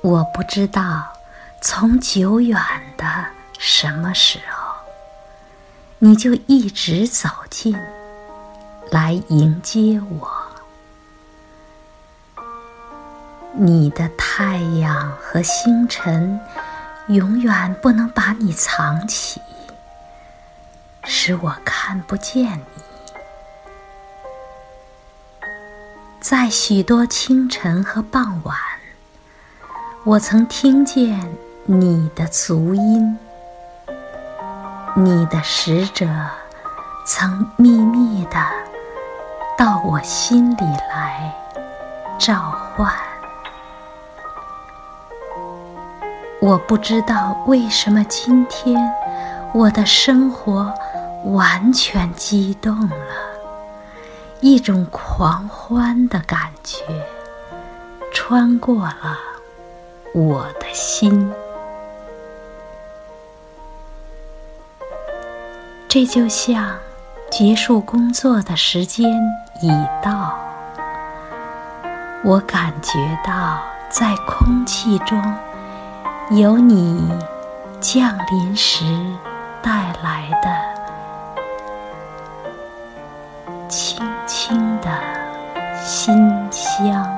我不知道从久远的什么时候，你就一直走近来迎接我。你的太阳和星辰永远不能把你藏起，使我看不见你。在许多清晨和傍晚。我曾听见你的足音，你的使者曾秘密的到我心里来召唤。我不知道为什么今天我的生活完全激动了，一种狂欢的感觉穿过了。我的心，这就像结束工作的时间已到。我感觉到在空气中有你降临时带来的轻轻的馨香。